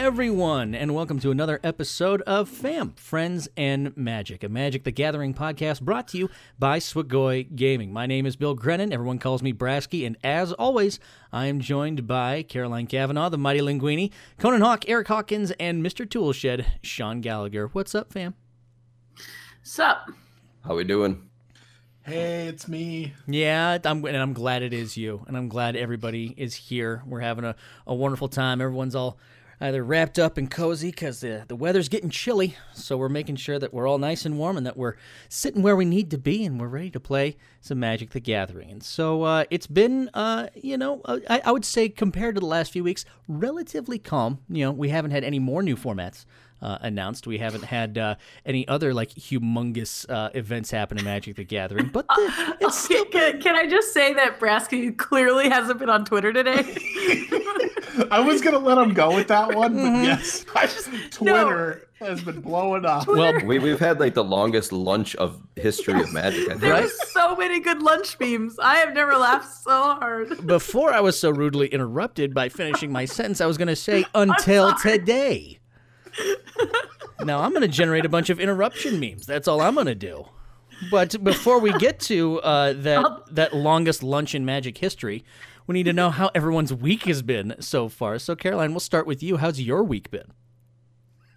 Hello, everyone, and welcome to another episode of FAM, Friends and Magic, a Magic the Gathering podcast brought to you by Swagoi Gaming. My name is Bill Grennan. Everyone calls me Brasky, and as always, I am joined by Caroline Kavanaugh, the Mighty Linguini, Conan Hawk, Eric Hawkins, and Mr. Toolshed, Sean Gallagher. What's up, fam? Sup? How we doing? Hey, it's me. Yeah, I'm, and I'm glad it is you, and I'm glad everybody is here. We're having a, a wonderful time. Everyone's all either wrapped up and cozy because the, the weather's getting chilly, so we're making sure that we're all nice and warm and that we're sitting where we need to be and we're ready to play some Magic the Gathering. And so uh, it's been, uh, you know, uh, I, I would say compared to the last few weeks, relatively calm. You know, we haven't had any more new formats uh, announced. We haven't had uh, any other like humongous uh, events happen in Magic the Gathering, but the, it's still. Can, can I just say that Brasky clearly hasn't been on Twitter today? I was gonna let him go with that one, but Mhm. yes, I just Twitter has been blowing up. Well, We, we've had like the longest lunch of history of Magic. I think. There Right? so many good lunch memes. I have never laughed so hard. before I was so rudely interrupted by finishing my sentence, I was going to say until today. now I'm going to generate a bunch of interruption memes. That's all I'm going to do. But before we get to uh, that that longest lunch in Magic history, we need to know how everyone's week has been so far. So, Caroline, we'll start with you. How's your week been?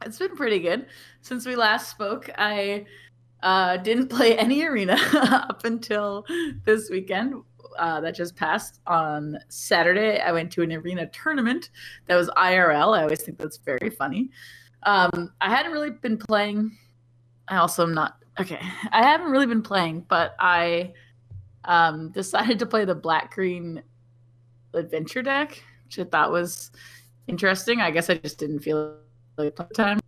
It's been pretty good. Since we last spoke, I uh, didn't play any arena up until this weekend. Uh, that just passed on Saturday. I went to an arena tournament that was IRL. I always think that's very funny. Um, I hadn't really been playing. I also am not okay. I haven't really been playing, but I um, decided to play the black green adventure deck, which I thought was interesting. I guess I just didn't feel like time.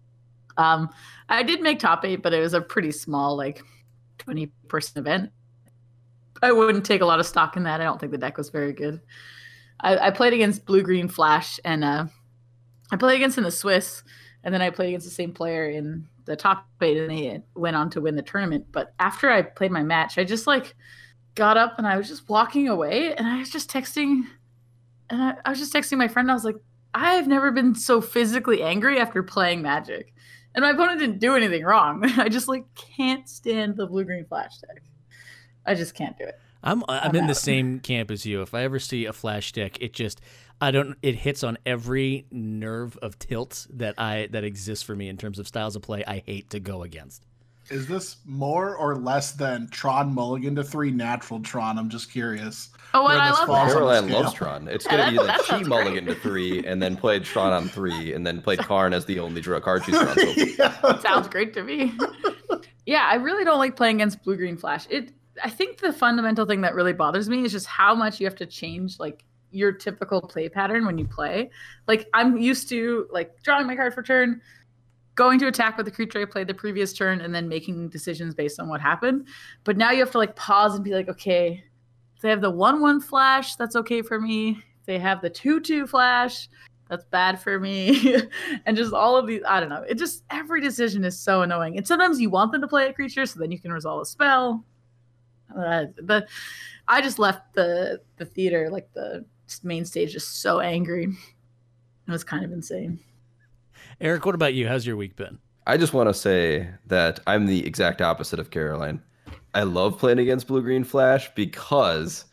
Um, I did make top eight, but it was a pretty small, like twenty person event. I wouldn't take a lot of stock in that. I don't think the deck was very good. I, I played against blue green flash, and uh, I played against in the Swiss, and then I played against the same player in the top eight, and they went on to win the tournament. But after I played my match, I just like got up and I was just walking away, and I was just texting, and I, I was just texting my friend. I was like, I've never been so physically angry after playing Magic. And my opponent didn't do anything wrong. I just like can't stand the blue green flash deck. I just can't do it. I'm I'm, I'm in the uh, same camp as you. If I ever see a flash deck, it just I don't it hits on every nerve of tilt that I that exists for me in terms of styles of play I hate to go against. Is this more or less than Tron Mulligan to three natural Tron? I'm just curious. Oh, and I love that. Caroline loves Tron. It's Yeah, gonna be that like she mulligan great. to three, and then played Tron on three, and then played Karn as the only draw card she's drawn. Yeah. Sounds great to me. yeah, I really don't like playing against blue green flash. It I think the fundamental thing that really bothers me is just how much you have to change like your typical play pattern when you play. Like I'm used to like drawing my card for turn, going to attack with the creature I played the previous turn, and then making decisions based on what happened. But now you have to like pause and be like, okay, if they have the one one flash, that's okay for me. If they have the two two flash, that's bad for me. and just all of these, I don't know. It just every decision is so annoying. And sometimes you want them to play a creature so then you can resolve a spell. Uh, but I just left the the theater, like the main stage, just so angry. It was kind of insane. Eric, what about you? How's your week been? I just want to say that I'm the exact opposite of Caroline. I love playing against Blue Green Flash because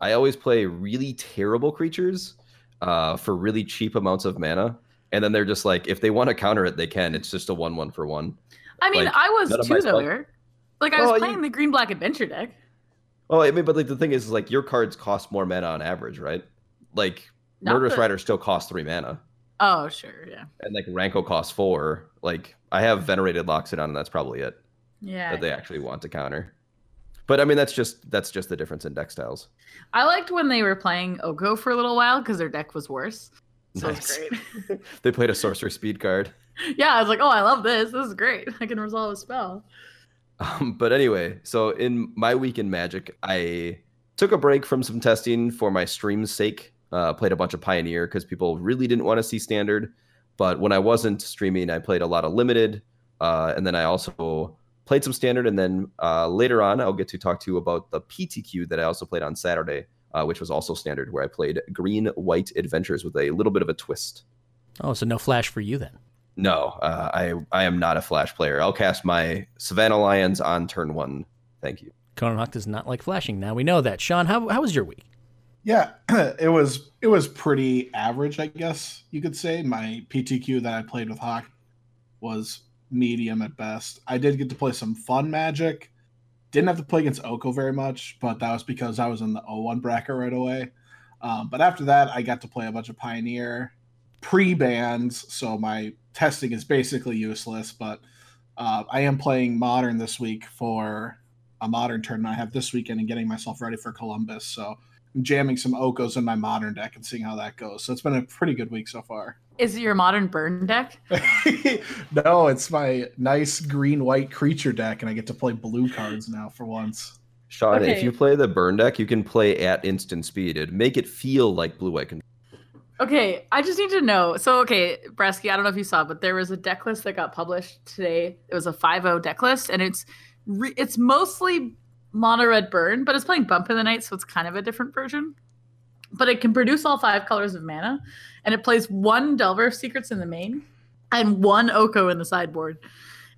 I always play really terrible creatures uh, for really cheap amounts of mana. And then they're just like, if they want to counter it, they can. It's just a one one for one. I mean, Like, I was none of my too though, Eric. Like I was Well, you- playing the green black adventure deck. Well, I mean, but like the thing is, is like your cards cost more mana on average, right? Like Not Murderous the- Rider still costs three mana, Oh, sure, yeah, and like Ranko costs four. Like I have Venerated Loxodon, and that's probably it yeah. that they actually want to counter. But I mean, that's just that's just the difference in deck styles. I liked when they were playing Oko for a little while because their deck was worse. So Nice. it's great. They played a Sorcery Speed card. yeah, I was like, oh, I love this. This is great. I can resolve a spell. Um, but anyway, so in my week in Magic, I took a break from some testing for my stream's sake. Uh, played a bunch of Pioneer because people really didn't want to see Standard. But when I wasn't streaming, I played a lot of Limited, uh, and then I also played some Standard. And then uh, later on, I'll get to talk to you about the PTQ that I also played on Saturday, uh, which was also Standard, where I played Green White Adventures with a little bit of a twist. Oh, so no flash for you then. No, uh, I I am not a flash player. I'll cast my Savannah Lions on turn one. Thank you. Conan Hawk does not like flashing. Now we know that. Sean, how how was your week? Yeah, it was it was pretty average, I guess you could say. My PTQ that I played with Hawk was medium at best. I did get to play some fun Magic. Didn't have to play against Oko very much, but that was because I was in the O1 bracket right away. Um, but after that, I got to play a bunch of Pioneer pre bans, so my testing is basically useless. But uh, I am playing Modern this week for a Modern tournament I have this weekend and getting myself ready for Columbus. So I'm jamming some Okos in my Modern deck and seeing how that goes. So it's been a pretty good week so far. Is it your modern burn deck? no, it's my nice green white creature deck, and I get to play blue cards now for once. Sean, Okay. if you play the burn deck, you can play at instant speed. It'd make it feel like blue white control. Okay, I just need to know. So, okay, Brasky, I don't know if you saw, but there was a deck list that got published today. It was a 5-0 deck list, and it's re- it's mostly mono red burn, but it's playing Bump in the Night, so it's kind of a different version. But it can produce all five colors of mana, and it plays one Delver of Secrets in the main and one Oko in the sideboard.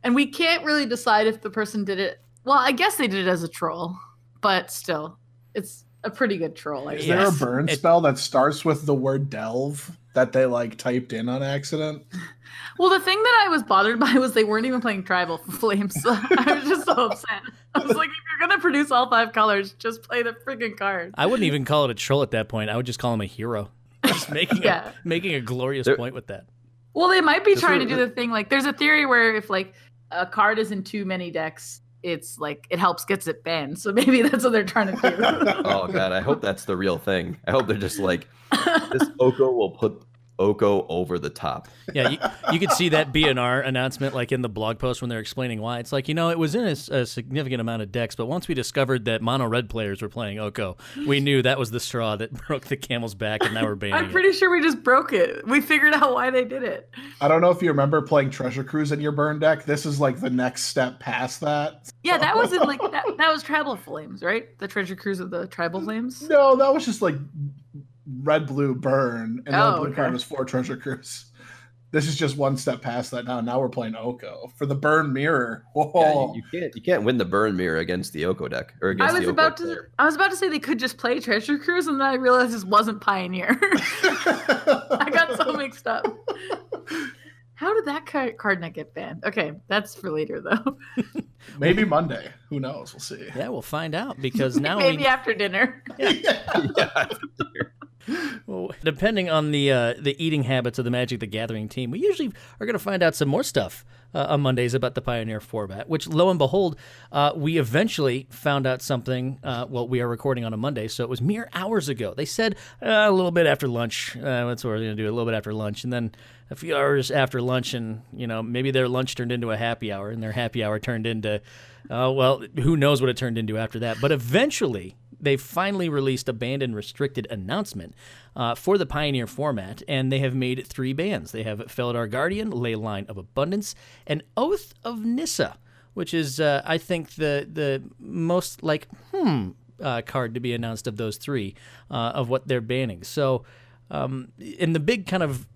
And we can't really decide if the person did it. Well, I guess they did it as a troll, but still, it's a pretty good troll. I Is guess. there a burn It- spell that starts with the word delve that they like typed in on accident? Well, the thing that I was bothered by was they weren't even playing tribal flames. So I was just so upset. I was like, if you're gonna produce all five colors, just play the freaking card. I wouldn't even call it a troll at that point. I would just call him a hero. Just making Yeah. a, making a glorious There- point with that. Well, they might be trying to do the thing like there's a theory where if like a card is in too many decks, it's like it helps gets it banned. So maybe that's what they're trying to do. Oh god, I hope that's the real thing. I hope they're just like this Oko will put Oko over the top. Yeah, you, you could see that BNR announcement like in the blog post when they're explaining why. It's like, you know, it was in a significant amount of decks, but once we discovered that mono red players were playing Oko, we knew that was the straw that broke the camel's back, and now we're banning I'm it. pretty sure we just broke it. We figured out why they did it. I don't know if you remember playing Treasure Cruise in your burn deck. This is like the next step past that. Yeah, that was in like that, that was tribal flames, right? The treasure cruise of the tribal flames. No, that was just like red blue burn, and Oh, the blue okay. card was four Treasure Cruise. This is just one step past that now. Now we're playing Oko for the burn mirror. Yeah, Whoa. you, you can't you can't win the burn mirror against the Oko deck or against I was the Oko about to player. I was about to say they could just play treasure cruise, and then I realized this wasn't Pioneer. I got so mixed up. How did that card, card not get banned? Okay, that's for later though. Maybe Monday. Who knows? We'll see. Yeah, we'll find out because now Maybe we, after dinner. yeah. Well, depending on the uh, the eating habits of the Magic the Gathering team, we usually are going to find out some more stuff uh, on Mondays about the Pioneer format. Which, lo and behold, uh, we eventually found out something. Uh, well, we are recording on a Monday, so it was mere hours ago. They said uh, a little bit after lunch. Uh, that's what we're going to do. A little bit after lunch, and then a few hours after lunch, and you know maybe their lunch turned into a happy hour, and their happy hour turned into, well, who knows what it turned into after that. But eventually they finally released a banned and restricted announcement uh, for the Pioneer format, and they have made three bans. They have Felidar Guardian, Leyline of Abundance, and Oath of Nissa, which is, uh, I think, the the most like hmm uh, card to be announced of those three uh, of what they're banning. So, um, in the big kind of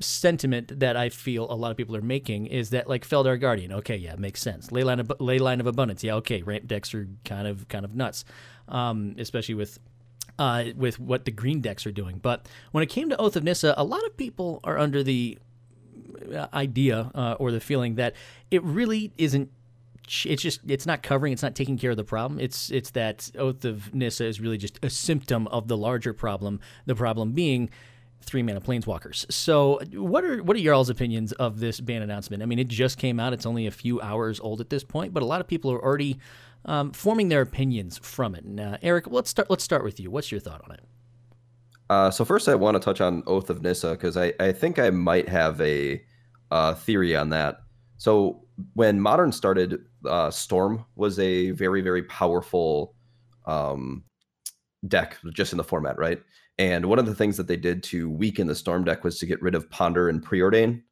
sentiment that I feel a lot of people are making is that like Felidar Guardian, okay, yeah, makes sense. Leyline of Leyline of Abundance, yeah, okay. Ramp decks are kind of kind of nuts, um, especially with uh, with what the green decks are doing. But when it came to Oath of Nissa, a lot of people are under the uh, idea uh, or the feeling that it really isn't. It's just it's not covering. It's not taking care of the problem. It's it's that Oath of Nissa is really just a symptom of the larger problem. The problem being three mana planeswalkers. So, what are what are your all's opinions of this ban announcement? I mean, it just came out. It's only a few hours old at this point, but a lot of people are already um, forming their opinions from it. And, Eric, let's start. Let's start with you. What's your thought on it? Uh, so first, I want to touch on Oath of Nissa because I, I think I might have a uh, theory on that. So when Modern started, uh, Storm was a very very powerful um, deck just in the format, right? And one of the things that they did to weaken the Storm deck was to get rid of Ponder and Preordain.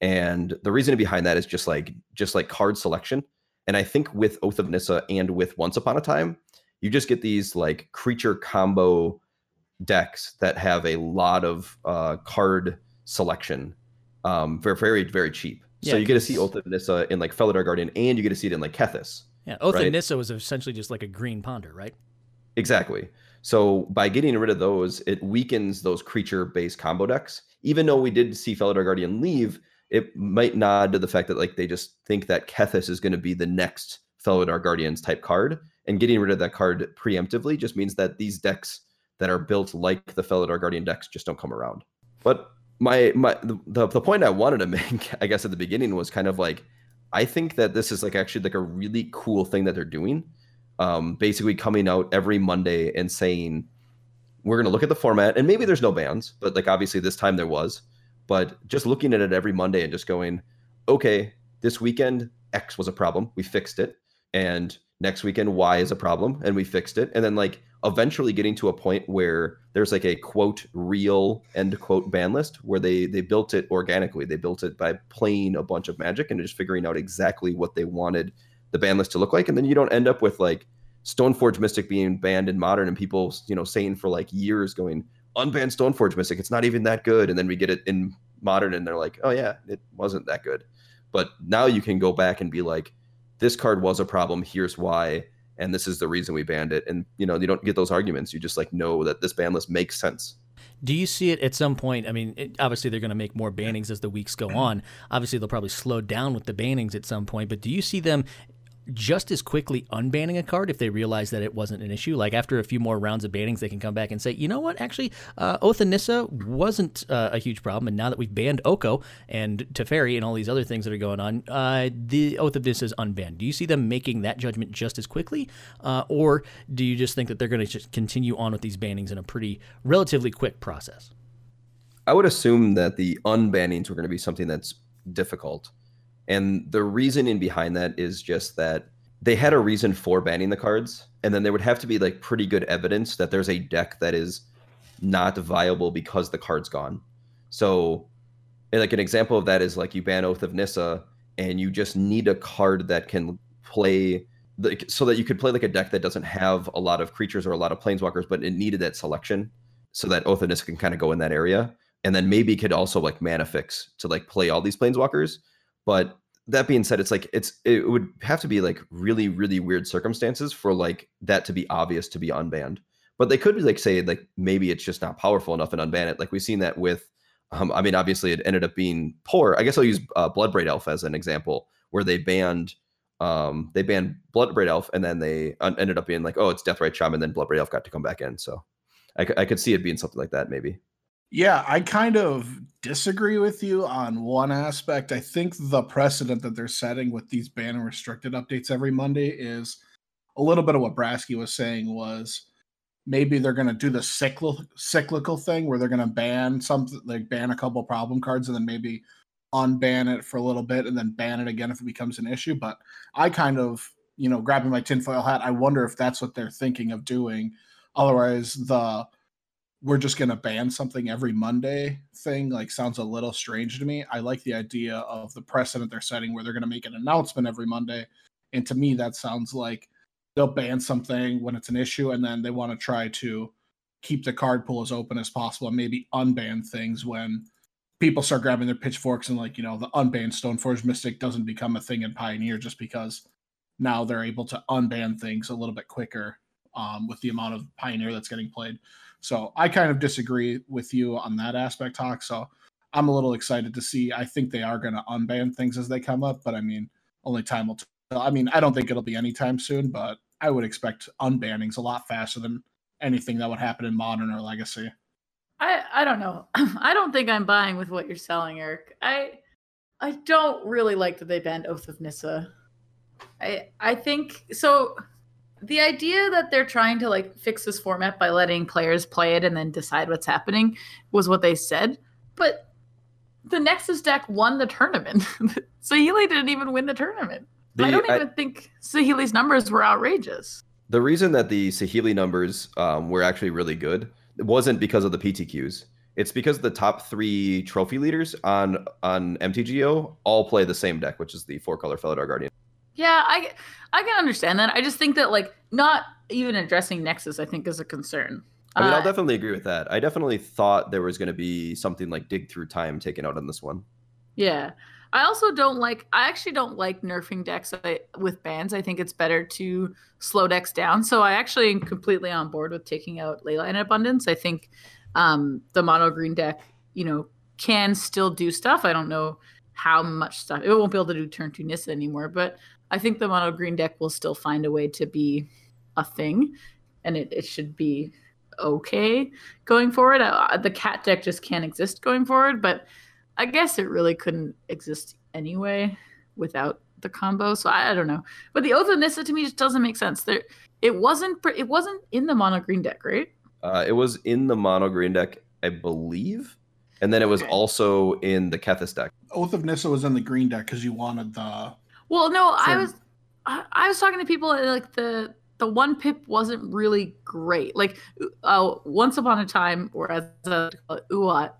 And the reason behind that is just like just like card selection. And I think with Oath of Nissa and with Once Upon a Time, you just get these like creature combo decks that have a lot of uh, card selection um, for very very cheap. So Yeah, you get to see Oath of Nissa in like Felidar Guardian, and you get to see it in like Kethis. Yeah, Oath Right. of Nissa was essentially just like a green ponder, right? Exactly. So by getting rid of those, it weakens those creature-based combo decks. Even though we did see Felidar Guardian leave, it might nod to the fact that like they just think that Kethis is going to be the next Felidar Guardians type card, and getting rid of that card preemptively just means that these decks that are built like the Felidar Guardian decks just don't come around. But my my the, the point I wanted to make, I guess at the beginning was kind of like I think that this is like actually like a really cool thing that they're doing um, basically coming out every Monday and saying we're going to look at the format, and maybe there's no bans, but like obviously this time there was, but just looking at it every Monday and just going, okay, this weekend X was a problem, we fixed it, and next weekend Y is a problem, and we fixed it, and then like eventually getting to a point where there's like a quote real end quote ban list where they they built it organically. They built it by playing a bunch of magic and just figuring out exactly what they wanted the ban list to look like and then you don't end up with like stoneforge mystic being banned in modern and people you know saying for like years going unban stoneforge mystic it's not even that good and then we get it in modern and they're like oh yeah it wasn't that good but now you can go back and be like this card was a problem here's why and this is the reason we banned it and you know you don't get those arguments you just like know that this ban list makes sense Do you see it at some point? I mean, it, obviously they're going to make more bannings as the weeks go on. Obviously, they'll probably slow down with the bannings at some point. But do you see them just as quickly unbanning a card if they realize that it wasn't an issue? Like after a few more rounds of bannings, they can come back and say, you know what? Actually, uh, Oath and Nissa wasn't uh, a huge problem, and now that we've banned Oko and Teferi and all these other things that are going on, uh, the Oath of Nissa is unbanned. Do you see them making that judgment just as quickly, uh, or do you just think that they're going to just continue on with these bannings in a pretty relatively quick process? I would assume that the unbannings were going to be something that's difficult. And the reasoning behind that is just that they had a reason for banning the cards, and then there would have to be like pretty good evidence that there's a deck that is not viable because the card's gone. So, like an example of that is like you ban Oath of Nissa, and you just need a card that can play the, so that you could play like a deck that doesn't have a lot of creatures or a lot of planeswalkers, but it needed that selection so that Oath of Nissa can kind of go in that area and then maybe could also like mana fix to like play all these planeswalkers. But that being said, it's like it's it would have to be like really really weird circumstances for like that to be obvious to be unbanned. But they could be like say like maybe it's just not powerful enough and unban it. Like we've seen that with, um, I mean obviously it ended up being poor. I guess I'll use uh, Bloodbraid Elf as an example where they banned um they banned Bloodbraid Elf and then they un- ended up being like oh it's Deathrite Shaman and then Bloodbraid Elf got to come back in. So I, c- I could see it being something like that maybe. Yeah, I kind of disagree with you on one aspect. I think the precedent that they're setting with these ban and restricted updates every Monday is a little bit of what Brasky was saying was maybe they're going to do the cyclical cyclical thing where they're going to ban something like ban a couple problem cards and then maybe unban it for a little bit and then ban it again if it becomes an issue. But I kind of, you know, grabbing my tinfoil hat, I wonder if that's what they're thinking of doing. Otherwise, the we're just going to ban something every Monday thing like sounds a little strange to me. I like the idea of the precedent they're setting where they're going to make an announcement every Monday. And to me, that sounds like they'll ban something when it's an issue and then they want to try to keep the card pool as open as possible and maybe unban things when people start grabbing their pitchforks and like, you know, the unbanned Stoneforge Mystic doesn't become a thing in Pioneer just because now they're able to unban things a little bit quicker um, with the amount of Pioneer that's getting played. So I kind of disagree with you on that aspect, Hawk. So I'm a little excited to see. I think they are going to unban things as they come up, but I mean, only time will tell. I mean, I don't think it'll be anytime soon, but I would expect unbannings a lot faster than anything that would happen in modern or legacy. I I don't know. I don't think I'm buying with what you're selling, Eric. I I don't really like that they banned Oath of Nissa. I I think so. The idea that they're trying to like fix this format by letting players play it and then decide what's happening was what they said. But the Nexus deck won the tournament. Sahili didn't even win the tournament. The, I don't even think Sahili's numbers were outrageous. the reason that the Sahili numbers um, were actually really good wasn't because of the PTQs. It's because the top three trophy leaders on on MTGO all play the same deck, which is the four color Felidar Guardian. Yeah, I I can understand that. I just think that like not even addressing Nexus, I think, is a concern. I mean, Uh, I'll definitely agree with that. I definitely thought there was going to be something like dig through time taken out on this one. Yeah. I also don't like. I actually don't like nerfing decks with bans. I think it's better to slow decks down. So I actually am completely on board with taking out Leyline Abundance. I think um, the mono green deck, you know, can still do stuff. I don't know how much stuff it won't be able to do turn two Nissa anymore, but I think the mono green deck will still find a way to be a thing, and it, it should be okay going forward. Uh, the cat deck just can't exist going forward, but I guess it really couldn't exist anyway without the combo. So I, I don't know. But the Oath of Nissa to me just doesn't make sense. There, it wasn't. It wasn't in the mono green deck, right? Uh, it was in the mono green deck, I believe, and then it was okay. also in the Kethis deck. Oath of Nissa was in the green deck because you wanted the. Well, no, I was, I, I was talking to people and like the the one pip wasn't really great. Like, uh, once upon a time, or as a call Uat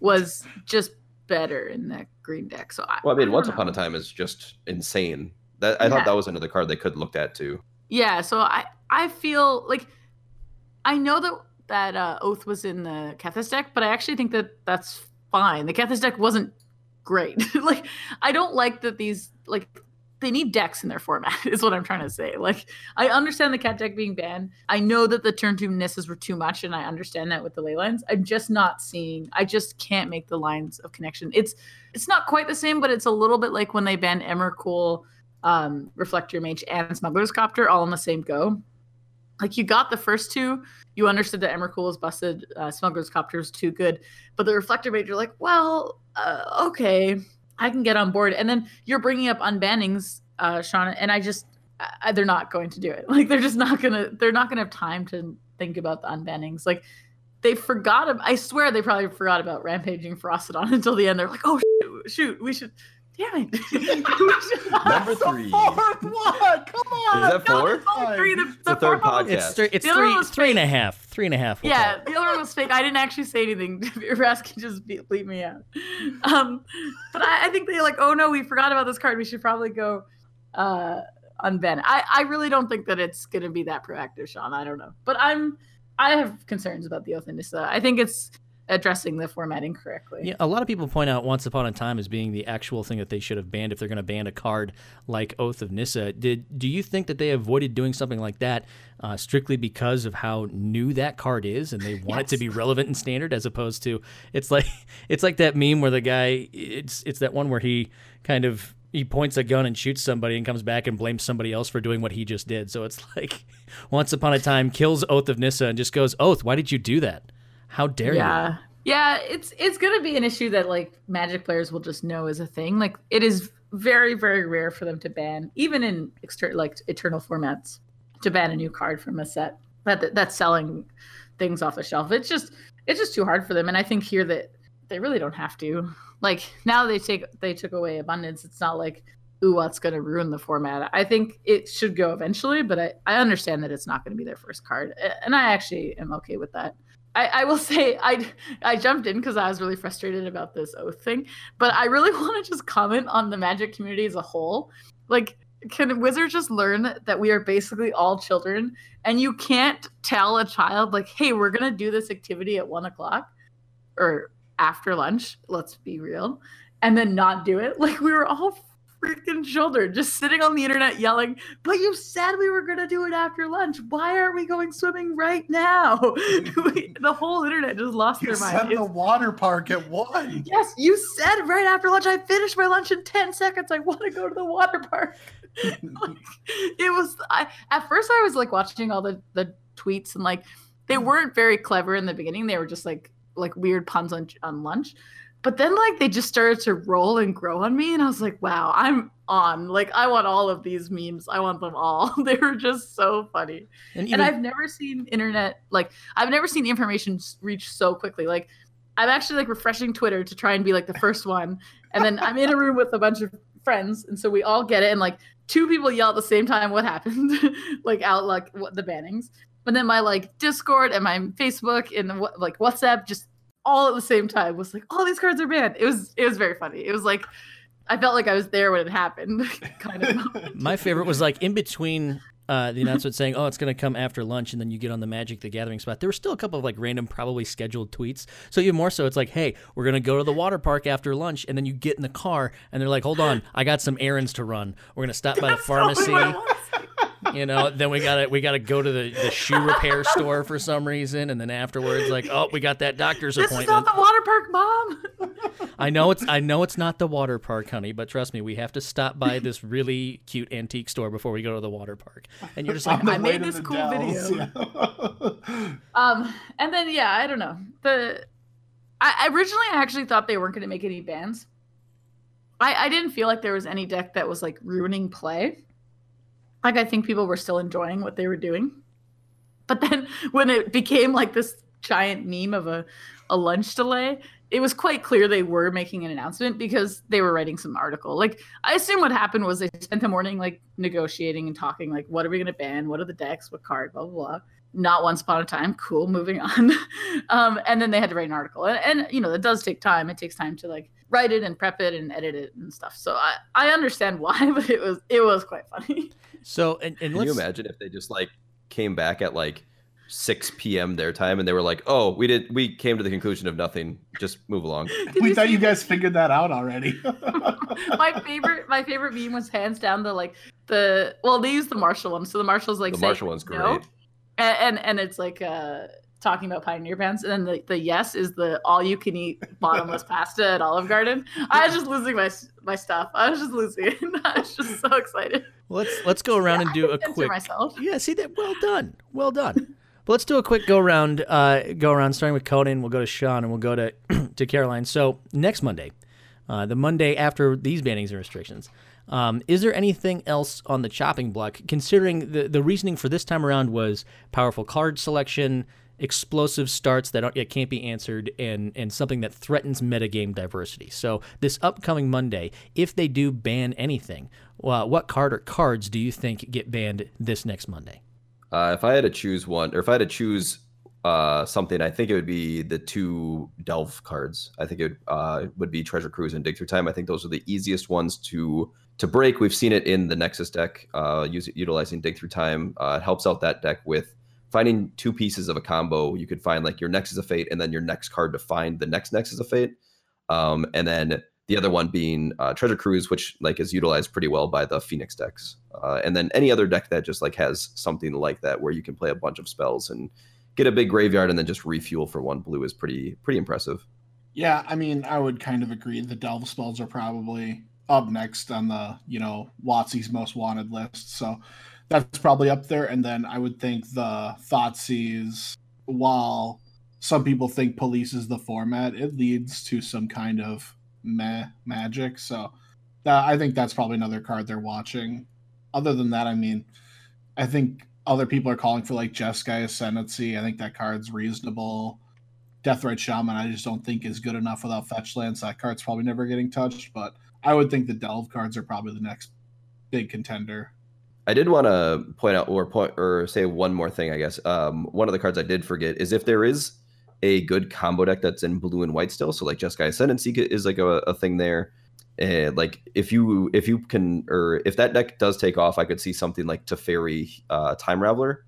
was just better in that green deck. So I, well, I mean, I Once know. Upon a Time is just insane. That I yeah. thought that was another card they could looked at too. Yeah, so I I feel like I know that that uh, Oath was in the Kethis deck, but I actually think that that's fine. The Kethis deck wasn't great. like I don't like that these like they need decks in their format is what i'm trying to say. Like i understand the cat deck being banned. I know that the turn two nissas were too much and i understand that with the ley lines. I'm just not seeing i just can't make the lines of connection. It's it's not quite the same but it's a little bit like when they banned emrakul um reflector mage and smuggler's copter all in the same go. Like you got the first two you understood that emrakul was busted uh, smuggler's copter was too good but the reflector mage you're like well uh, okay I can get on board. And then you're bringing up unbannings, uh, Shauna, and I just I, they're not going to do it. Like they're just not gonna they're not gonna have time to think about the unbannings. Like they forgot. I swear they probably forgot about rampaging Ferocidon until the end. They're like, oh shoot, shoot we should Damn it. Number three. fourth one. Come on. Is that four? No, three. The, the, the third podcast. It's, th- it's three, three and a half. Three and a half. We'll yeah, the other one was fake. I didn't actually say anything. Your ass can just be, bleep me out. Um, but I, I think they're like, oh no, we forgot about this card. We should probably go uh, unban. I, I really don't think that it's going to be that proactive, Sean. I don't know. But I'm I have concerns about the Oath of Nissa. I think it's addressing the formatting correctly. Yeah, a lot of people point out Once Upon a Time as being the actual thing that they should have banned if they're going to ban a card like Oath of Nissa. Did do you think that they avoided doing something like that uh, strictly because of how new that card is and they want yes. it to be relevant and standard as opposed to it's like it's like that meme where the guy it's it's that one where he kind of he points a gun and shoots somebody and comes back and blames somebody else for doing what he just did. So it's like Once Upon a Time kills Oath of Nissa and just goes, Oath, why did you do that? How dare yeah. you? Yeah, it's it's gonna be an issue that like Magic players will just know is a thing. Like it is very very rare for them to ban, even in exter- like eternal formats, to ban a new card from a set that that's selling things off the shelf. It's just it's just too hard for them, and I think here that they really don't have to. Like now they take they took away abundance. It's not like ooh what's going to ruin the format. I think it should go eventually, but I I understand that it's not going to be their first card, and I actually am okay with that. I, I will say I I jumped in because I was really frustrated about this oath thing, but I really want to just comment on the magic community as a whole. Like, can wizards just learn that we are basically all children, and you can't tell a child like, "Hey, we're gonna do this activity at one o'clock," or after lunch. Let's be real, and then not do it. Like we were all freaking shoulder, just sitting on the internet yelling, But you said we were going to do it after lunch. Why aren't we going swimming right now? the whole internet just lost you their mind. You said the water park at one. Yes, you said right after lunch. I finished my lunch in 10 seconds. I want to go to the water park. it was, I, at first, I was like watching all the, the tweets and like, they weren't very clever in the beginning. They were just like, like weird puns on, on lunch but then like they just started to roll and grow on me and i was like wow i'm on. Like i want all of these memes. I want them all. They were just so funny. And, even- and i've never seen internet like i've never seen information reach so quickly. Like i'm actually like refreshing twitter to try and be like the first one and then i'm in a room with a bunch of friends and so we all get it and like two people yell at the same time what happened like out like what the bannings. And then my like discord and my facebook and like whatsapp just all at the same time was like, all these cards are banned. It was it was very funny. It was like I felt like I was there when it happened. kind of. My favorite was like in between uh, the announcement saying, "Oh, it's going to come after lunch," and then you get on the Magic the Gathering spot. There were still a couple of like random, probably scheduled tweets. So even more so, it's like, "Hey, we're going to go to the water park after lunch," and then you get in the car, and they're like, "Hold on, I got some errands to run. We're going to stop by the pharmacy." You know then we gotta we gotta go to the, the shoe repair store for some reason and then afterwards like oh we got that doctor's This is appointment not the water park, mom. i know it's i know it's not the water park honey but trust me we have to stop by this really cute antique store before we go to the water park and you're just like I made this cool Dells, video. yeah. Um, and then yeah, I don't know. The I originally I actually thought they weren't going to make any bans. I I didn't feel like there was any deck that was like ruining play. Like I think people were still enjoying what they were doing. But then when it became like this giant meme of a a lunch delay, it was quite clear they were making an announcement because they were writing some article. Like I assume what happened was they spent the morning like negotiating and talking like what are we to ban? What are the decks? What card? Blah blah blah not once upon a time cool moving on um, and then they had to write an article and, and you know that does take time it takes time to like write it and prep it and edit it and stuff so i i understand why but it was it was quite funny so and, and Can let's you imagine if they just like came back at like 6 p.m. their time and they were like, "Oh, we did. We came to the conclusion of nothing. Just move along." Did we you thought you guys figured that out already. my favorite my favorite meme was hands down the like the well they used the marshall one so the marshall's like the saying Marshall one's great. no, and, and and it's like uh talking about pioneer bands and then the, the yes is the all you can eat bottomless pasta at olive garden i was just losing my my stuff i was just losing it i was just so excited let's let's go around and do a quick myself Yeah, see that. Well done. Well done. but let's do a quick go around. Uh, go around starting with Conan. We'll go to Sean and we'll go to to Caroline. So next Monday, uh, the Monday after these bannings and restrictions. Um, is there anything else on the chopping block? Considering the the reasoning for this time around was powerful card selection, explosive starts that can't be answered, and and something that threatens metagame diversity. So this upcoming Monday, if they do ban anything, what card or cards do you think get banned this next Monday? Uh, if I had to choose one, or if I had to choose uh, something, I think it would be the two Delve cards. I think it uh, would be Treasure Cruise and Dig Through Time. I think those are the easiest ones to to break. We've seen it in the Nexus deck, uh, use, utilizing Dig Through Time. Uh, it helps out that deck with finding two pieces of a combo. You could find like your Nexus of Fate and then your next card to find the next Nexus of Fate. Um, and then the other one being uh, Treasure Cruise, which like is utilized pretty well by the Phoenix decks. Uh, and then any other deck that just like has something like that where you can play a bunch of spells and get a big graveyard and then just refuel for one blue is pretty pretty impressive. yeah, I mean, I would kind of agree. The Delve spells are probably up next on the you know Watsy's most wanted list, so that's probably up there. And then I would think the Thoughtseize, while some people think police is the format, it leads to some kind of meh magic. So that I think that's probably another card they're watching. Other than that, I mean, I think other people are calling for like Jeskai Ascendancy. I think that card's reasonable. Deathrite Shaman, I just don't think is good enough without fetch lands. That card's probably never getting touched, but I would think the Delve cards are probably the next big contender. I did want to point out or point or say one more thing. I guess um, one of the cards I did forget is if there is a good combo deck that's in blue and white still. So like Jeskai Ascendancy is like a, a thing there. And like if you if you can or if that deck does take off, I could see something like Teferi uh, Time Raveler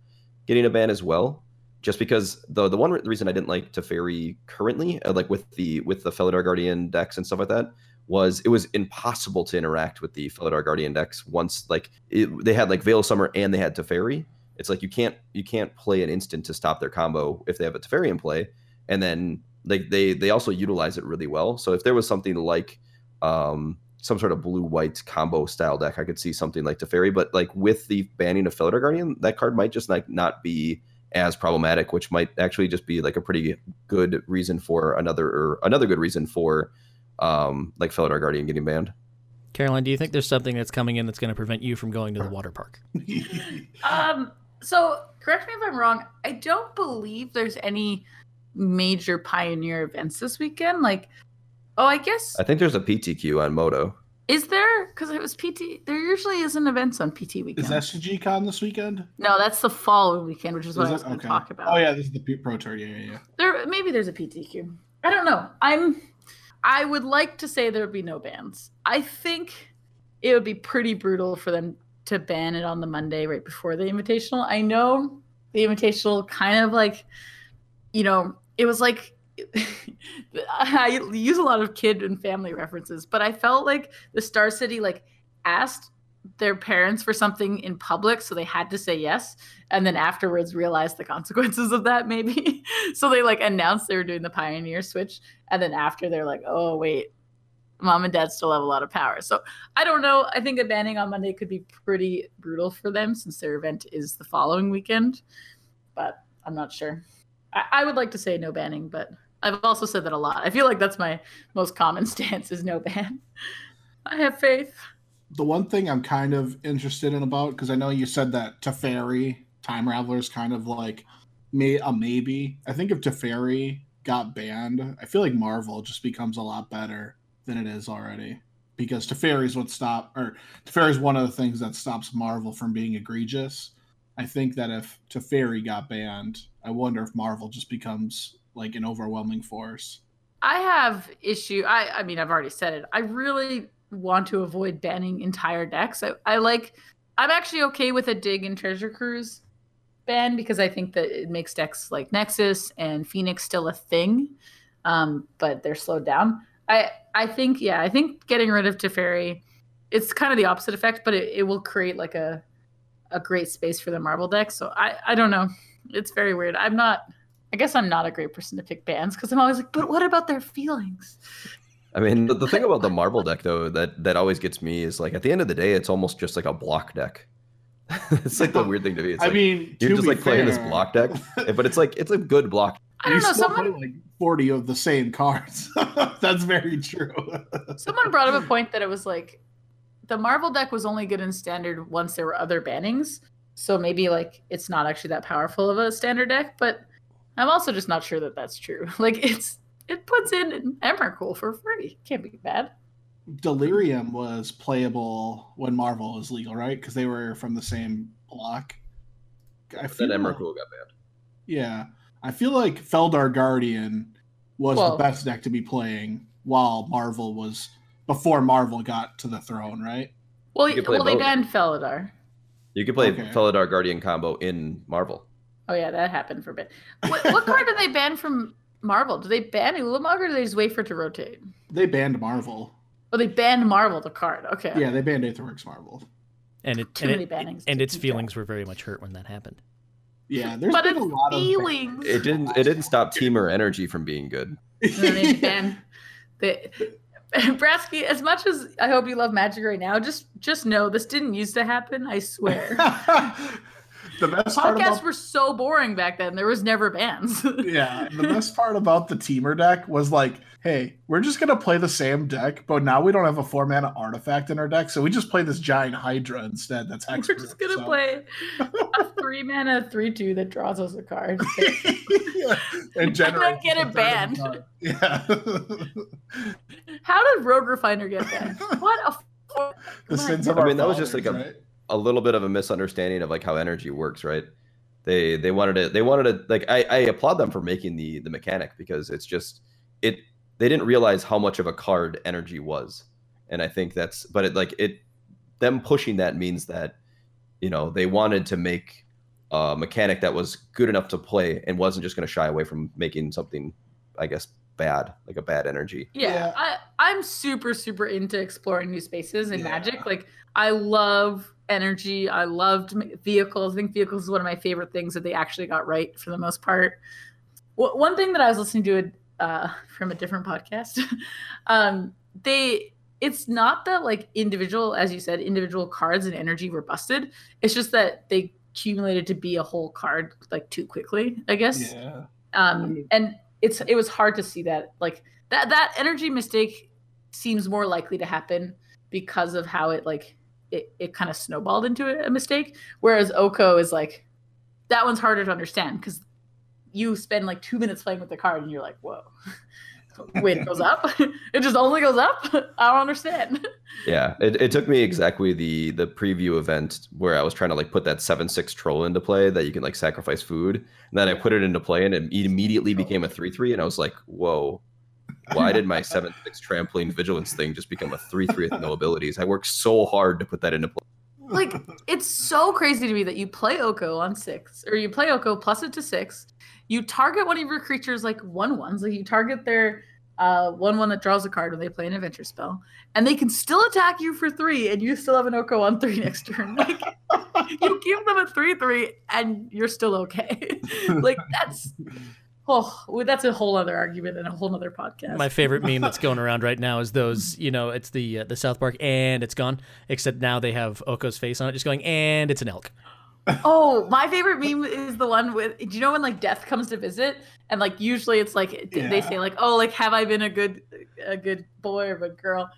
getting a ban as well. Just because the the one re- reason I didn't like Teferi currently, uh, like with the with the Felidar Guardian decks and stuff like that, was it was impossible to interact with the Felidar Guardian decks once like it, they had like Veil of Summer and they had Teferi. It's like you can't you can't play an instant to stop their combo if they have a Teferi in play, and then like they they also utilize it really well. So if there was something like um some sort of blue white combo style deck, I could see something like Teferi. But like with the banning of Felidar Guardian, that card might just like not be as problematic, which might actually just be like a pretty good reason for another or another good reason for um like Felidar Guardian getting banned. Caroline, do you think there's something that's coming in that's going to prevent you from going to the water park? Um, so correct me if I'm wrong. I don't believe there's any major pioneer events this weekend. Like, oh, I guess I think there's a PTQ on Moto. is there? Because it was PT. There usually isn't events on PT weekend. Is SCG Con this weekend? no, that's the fall weekend, which is what Is I was it? going to Okay. talk about. Oh yeah, this is the P- Pro Tour. Yeah, yeah, yeah. There, maybe there's a PTQ. I don't know. I'm. I would like to say there would be no bans. I think it would be pretty brutal for them to ban it on the Monday right before the invitational. I know the invitational kind of like, you know, it was like I use a lot of kid and family references, but I felt like the Star City like asked their parents for something in public, so they had to say yes, and then afterwards realized the consequences of that maybe. so they like announced they were doing the Pioneer switch, and then after they're like, oh wait, mom and dad still have a lot of power. So I don't know. I think a banning on Monday could be pretty brutal for them since their event is the following weekend, but I'm not sure. I, I would like to say no banning, but I've also said that a lot. I feel like that's my most common stance is no ban. I have faith. The one thing I'm kind of interested in about because I know you said that Teferi Time Raveler is kind of like may a maybe. I think if Teferi got banned, I feel like Marvel just becomes a lot better than it is already because Teferi is what stop or Teferi is one of the things that stops Marvel from being egregious. I think that if Teferi got banned, I wonder if Marvel just becomes like an overwhelming force. I have issue. I I mean, I've already said it. I really want to avoid banning entire decks. I, I like. I'm actually okay with a dig and treasure cruise ban because I think that it makes decks like Nexus and Phoenix still a thing, um, but they're slowed down. I I think yeah, I think getting rid of Teferi, it's kind of the opposite effect, but it, it will create like a a great space for the Marvel deck. So I I don't know. It's very weird. I'm not. I guess I'm not a great person to pick bans because I'm always like, but what about their feelings? I mean, the, the thing about the Marvel deck though that that always gets me is like at the end of the day, it's almost just like a block deck. it's like the weird thing to me. It's I like, mean, you're just be like playing this block deck, eh, but it's like it's a good block. I don't you know. still Someone like 40 of the same cards. That's very true. someone brought up a point that it was like the Marvel deck was only good in standard once there were other bannings. So maybe like it's not actually that powerful of a standard deck, but I'm also just not sure that that's true. Like it's it puts in Emrakul for free. Can't be bad. Delirium was playable when Marvel was legal, right? Because they were from the same block. I Then feel Emrakul got banned. Yeah, I feel like Felidar Guardian was Well- the best deck to be playing while Marvel was before Marvel got to the throne, right? Well, You could play well, they banned Felidar. You could play Okay. Felidar Guardian combo in Marvel. Oh yeah, that happened for a bit. What, what card did they ban from Marvel? Do they ban Ulamog or do they just wait for it to rotate? They banned Marvel. Oh, they banned Marvel, the card. Okay. Yeah, they banned Aetherworks Marvel. and it Too and, many it, bannings. and its keep feelings were very much hurt when that happened. Yeah, there's but been a lot of feelings. It didn't. It didn't stop Temur Energy from being good. And then they ban the Brasky, as much as I hope you love magic right now, just just know this didn't used to happen, I swear. the best part Podcasts about were so boring back then. There was never bans. yeah, the best part about the Temur deck was like, hey, we're just gonna play the same deck, but now we don't have a four mana artifact in our deck, so we just play this giant Hydra instead. That's We're hexproof, just gonna so- play a three mana three two that draws us a card. yeah, and generate get it banned. Yeah, How did Rogue Refiner get banned? What a f- the sins of I our mean, that was just like a- right? A little bit of a misunderstanding of like how energy works, right? They they wanted to they wanted to like I, I applaud them for making the the mechanic because it's just it they didn't realize how much of a card energy was. And I think that's but it like it them pushing that means that you know they wanted to make a mechanic that was good enough to play and wasn't just going to shy away from making something I guess bad like a bad energy. Yeah, Yeah. I, I'm super, super into exploring new spaces in Yeah. Magic. Like, I love energy. I loved vehicles. I think vehicles is one of my favorite things that they actually got right for the most part. W- one thing that I was listening to uh, from a different podcast, um, they it's not that like individual, as you said, individual cards and energy were busted. It's just that they accumulated to be a whole card like too quickly. I guess Yeah. um and it's it was hard to see that like that that energy mistake seems more likely to happen because of how it like it, it kind of snowballed into a, mistake whereas oko is like that one's harder to understand because you spend like two minutes playing with the card and you're like whoa. Wait it goes up? It just only goes up? I don't understand. Yeah, it, it took me exactly the the preview event where I was trying to like put that seven six troll into play that you can like sacrifice food, and then I put it into play and it immediately became a three three, and I was like, whoa, why did my seven six trampoline vigilance thing just become a three three with no abilities? I worked so hard to put that into play. like it's so crazy to me that you play Oko on six, or you play Oko plus it to six. You target one of your creatures like one ones, like you target their uh, one one that draws a card when they play an adventure spell, and they can still attack you for three, and you still have an Oko on three next turn. Like you give them a three three, and you're still okay. like that's oh, well, that's a whole other argument and a whole other podcast. My favorite meme that's going around right now is those. You know, it's the uh, the South Park, and it's gone. Except now they have Oko's face on it, just going, and it's an elk. oh, my favorite meme is the one with. Do you know when like death comes to visit, and like usually it's like Yeah. they say like, oh, like have I been a good a good boy or a good girl,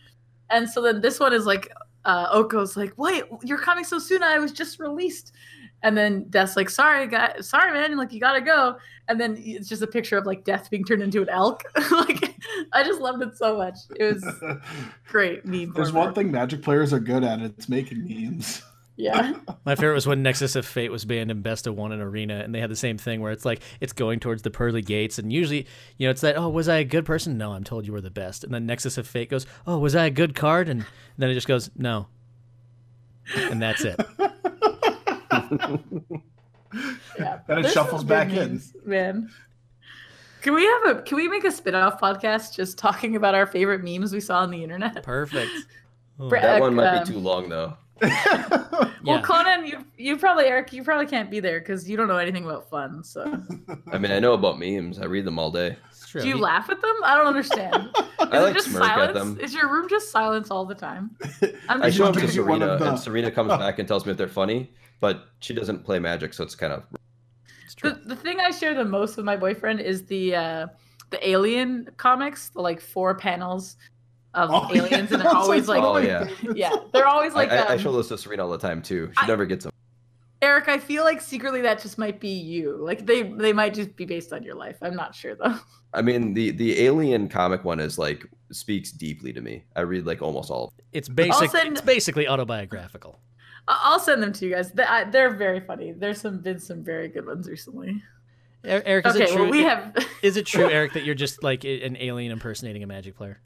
and so then this one is like, uh, Oko's like, wait, you're coming so soon. I was just released, and then Death's like, sorry, guy, sorry, man, like you gotta go, and then it's just a picture of like Death being turned into an elk. like, I just loved it so much. It was great meme. There's one thing Magic players are good at. It's making memes. Yeah. My favorite was when Nexus of Fate was banned in Best of One in Arena, and they had the same thing where it's like it's going towards the pearly gates, and usually, you know, it's that oh, was I a good person? No, I'm told you were the best. And then Nexus of Fate goes, oh, was I a good card? And then it just goes, no, and that's it. Yeah. Then it shuffles some good back in. Man. Can we have a can we make a spin-off podcast just talking about our favorite memes we saw on the internet? Perfect. Oh, Brett- That one might um, be too long though. Well, yeah. Conan, you you probably Eric, you probably can't be there because you don't know anything about fun. So I mean, I know about memes. I read them all day. It's true. do you He- laugh at them? I don't understand. Is I it like just smirk silence? at them. Is your room just silence all the time? I'm I show them to wondering. you one Serena, the- and Serena comes back and tells me if they're funny, but she doesn't play Magic, so it's kind of It's true. the, the thing I share the most with my boyfriend is the uh the alien comics, the like four panels of Oh, aliens, yeah, and they're always like, Oh, yeah. yeah, they're always like, I, I, I um, show those to Serena all the time too. She I- never gets them. Eric. I feel like secretly that just might be you. Like they they might just be based on your life. I'm not sure though. I mean, the the Alien comic one is like speaks deeply to me. I read like almost all. of them. It's basic. send- It's basically autobiographical. I- I'll send them to you guys. They- I- They're very funny. There's some been some very good ones recently. Er- Eric, is okay, it true? well we have. Is it true, Eric, that you're just like an alien impersonating a Magic player?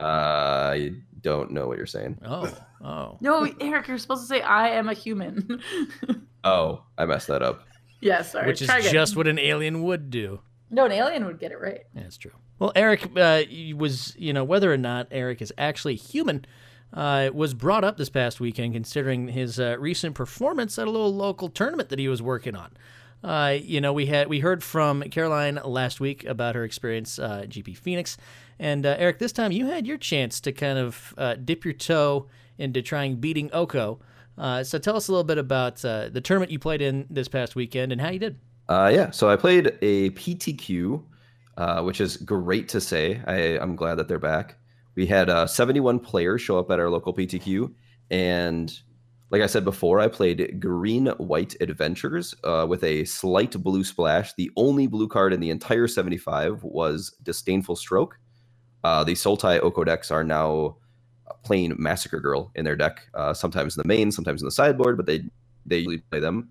Uh, I don't know what you're saying. Oh, oh. no, Eric, you're supposed to say I am a human. Oh, I messed that up. yeah, sorry. Which is Try again. just what an alien would do. no, an alien would get it right. Yeah, That's true. Well, Eric uh, was, you know, whether or not Eric is actually human, uh, was brought up this past weekend considering his uh, recent performance at a little local tournament that he was working on. Uh, you know, we had we heard from Caroline last week about her experience uh, GP Phoenix, and uh, Eric, this time you had your chance to kind of uh, dip your toe into trying beating Oko. Uh, so tell us a little bit about uh, the tournament you played in this past weekend and how you did. Uh, yeah, so I played a PTQ, uh, which is great to say. I, I'm glad that they're back. We had uh, 71 players show up at our local PTQ, and like I said before, I played Green White Adventures uh, with a slight blue splash. The only blue card in the entire 75 was Disdainful Stroke. Uh, the Sultai Oko decks are now playing Massacre Girl in their deck, uh, sometimes in the main, sometimes in the sideboard, but they they usually play them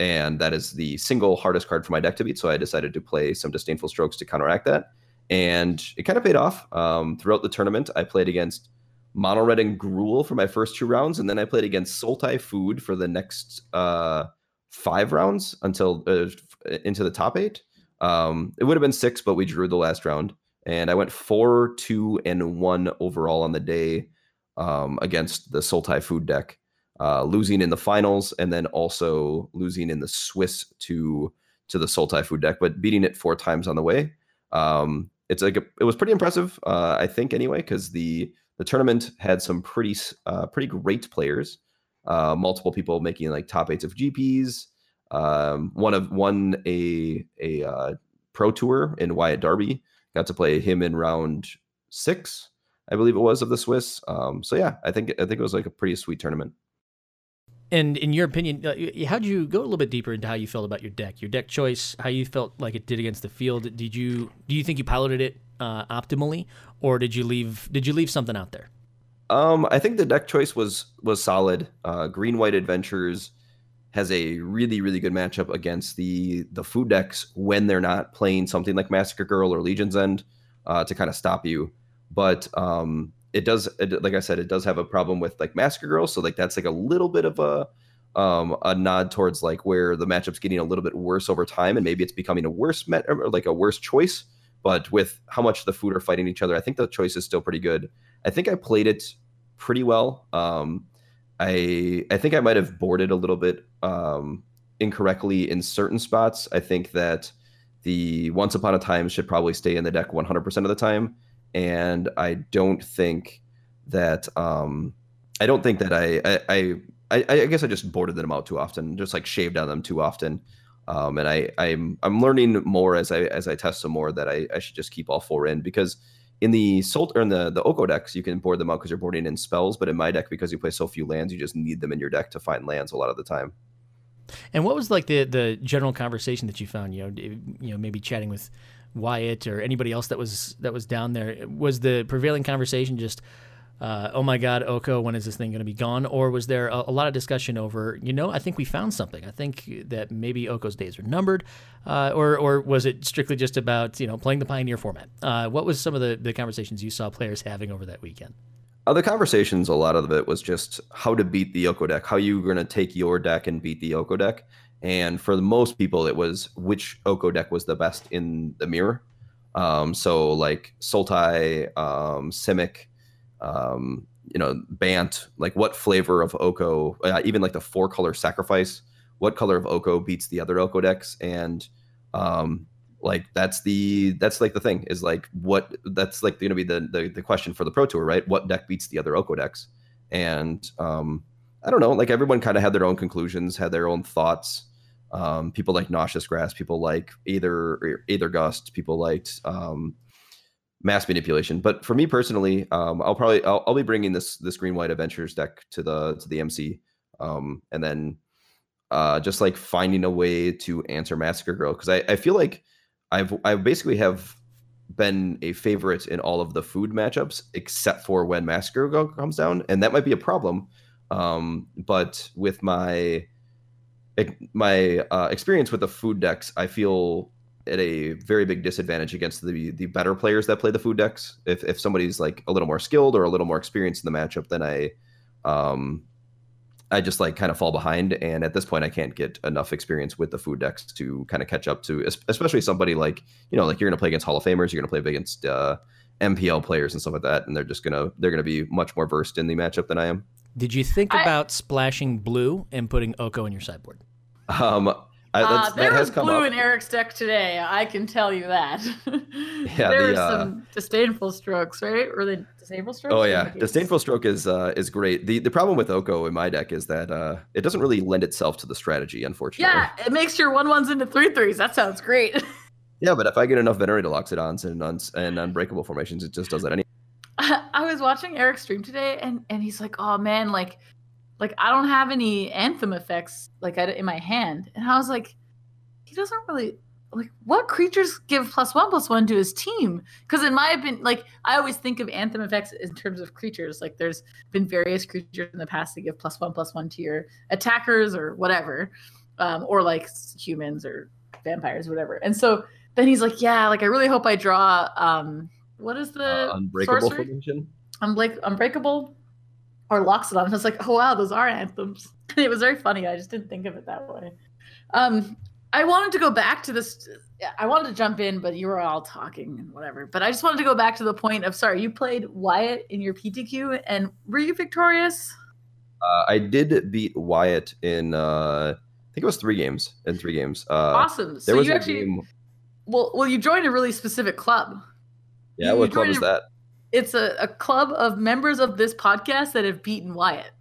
and that is the single hardest card for my deck to beat. So I decided to play some disdainful strokes to counteract that, and it kind of paid off. Um, throughout the tournament, I played against Mono Red and Gruul for my first two rounds, and then I played against Sultai Food for the next uh, five rounds until uh, into the top eight. Um, it would have been six, but we drew the last round, and I went four, two, and one overall on the day um, against the Sultai Food deck uh, losing in the finals and then also losing in the Swiss to to the Sultai food deck, but beating it four times on the way. Um, it's like a, it was pretty impressive, uh, I think, anyway, because the the tournament had some pretty uh, pretty great players. Uh, multiple people making like top eights of GPs. Um, one of one a a uh, pro tour in Wyatt Darby got to play him in round six, I believe it was of the Swiss. Um, so yeah, I think I think it was like a pretty sweet tournament. And in your opinion, uh, how'd you go a little bit deeper into how you felt about your deck, your deck choice, how you felt like it did against the field? Did you do you think you piloted it uh, optimally, or did you leave did you leave something out there? Um, I think the deck choice was was solid. Uh, Green White Adventures has a really really good matchup against the the food decks when they're not playing something like Massacre Girl or Legion's End uh, to kind of stop you. But um, it does it, like I said, it does have a problem with like Massacre Girl. So like that's like a little bit of a um a nod towards like where the matchup's getting a little bit worse over time, and maybe it's becoming a worse met or like a worse choice. But with how much the food are fighting each other, I think the choice is still pretty good. I think I played it pretty well. Um, I I think I might have boarded a little bit um, incorrectly in certain spots. I think that the Once Upon a Time should probably stay in the deck 100% of the time, and I don't think that um, I don't think that I I, I I guess I just boarded them out too often, just like shaved on them too often. Um, and I I'm I'm learning more as I as I test some more that I, I should just keep all four in because in the Salt or in the the Oko decks, you can board them out because you're boarding in spells. But in my deck, because you play so few lands, you just need them in your deck to find lands a lot of the time. And what was like the the general conversation that you found? You know, you know, maybe chatting with Wyatt or anybody else that was that was down there. Was the prevailing conversation just? Uh, oh my God, Oko, when is this thing going to be gone? Or was there a, a, lot of discussion over, you know, I think we found something. I think that maybe Oko's days are numbered. Uh, or, or was it strictly just about, you know, playing the Pioneer format? Uh, what was some of the, the conversations you saw players having over that weekend? Uh, the conversations, a lot of it was just how to beat the Oko deck, how you going to take your deck and beat the Oko deck. And for the most people, it was which Oko deck was the best in the mirror. Um, so like Sultai, um, Simic, um, you know, Bant, like what flavor of Oko, uh, even like the four color sacrifice, what color of Oko beats the other Oko decks, and um, like that's the that's like the thing is like what that's like going to be the, the the question for the Pro Tour, right? What deck beats the other Oko decks, and um, I don't know, like everyone kind of had their own conclusions, had their own thoughts. Um, people like Noxious Grasp, people like either Aether Gust, people liked um, mass manipulation. But for me personally, um, I'll probably I'll, I'll, be bringing this this green white adventures deck to the to the MC, um, and then uh, just like finding a way to answer Massacre Girl because I, I feel like I've I basically have been a favorite in all of the food matchups except for when Massacre Girl comes down, and that might be a problem. Um, but with my my uh, experience with the food decks, I feel at a very big disadvantage against the the better players that play the food decks. If if somebody's like a little more skilled or a little more experienced in the matchup, then I um I just like kind of fall behind. And at this point, I can't get enough experience with the food decks to kind of catch up to, especially somebody like you know, like you're gonna play against Hall of Famers, you're gonna play against uh, MPL players and stuff like that, and they're just gonna they're gonna be much more versed in the matchup than I am. Did you think I, about splashing blue and putting Oko in your sideboard? Um, I, uh, there was blue up. in Eric's deck today. I can tell you that. yeah, there the, uh, some disdainful strokes, right? Or the disable strokes? Oh yeah, disdainful stroke is uh, is great. the The problem with Oko in my deck is that uh, it doesn't really lend itself to the strategy, unfortunately. Yeah, it makes your one ones into three threes. That sounds great. yeah, but if I get enough venerated loxodons and un- and unbreakable formations, it just does that anyway. I was watching Eric's stream today, and and he's like, "Oh man, like like I don't have any anthem effects like in my hand, and I was like, he doesn't really like what creatures give plus one plus one to his team? Because in my opinion like i always think of anthem effects in terms of creatures. Like there's been various creatures in the past that give plus one plus one to your attackers or whatever um, or like humans or vampires or whatever. And so then he's like yeah like i really hope i draw um what is the uh, unbreakable sorcery? formation? Unbreak- unbreakable or Loxodon. I was like, oh wow, those are anthems. it was very funny. I just didn't think of it that way. Um, I wanted to go back to this. I wanted to jump in, but you were all talking and whatever. But I just wanted to go back to the point of sorry, you played Wyatt in your PTQ, and were you victorious? Uh, I did beat Wyatt in uh, I think it was three games. In three games. Uh, awesome. So you actually game... well, well, you joined a really specific club. Yeah, you, what club is a, that? It's a, a club of members of this podcast that have beaten Wyatt.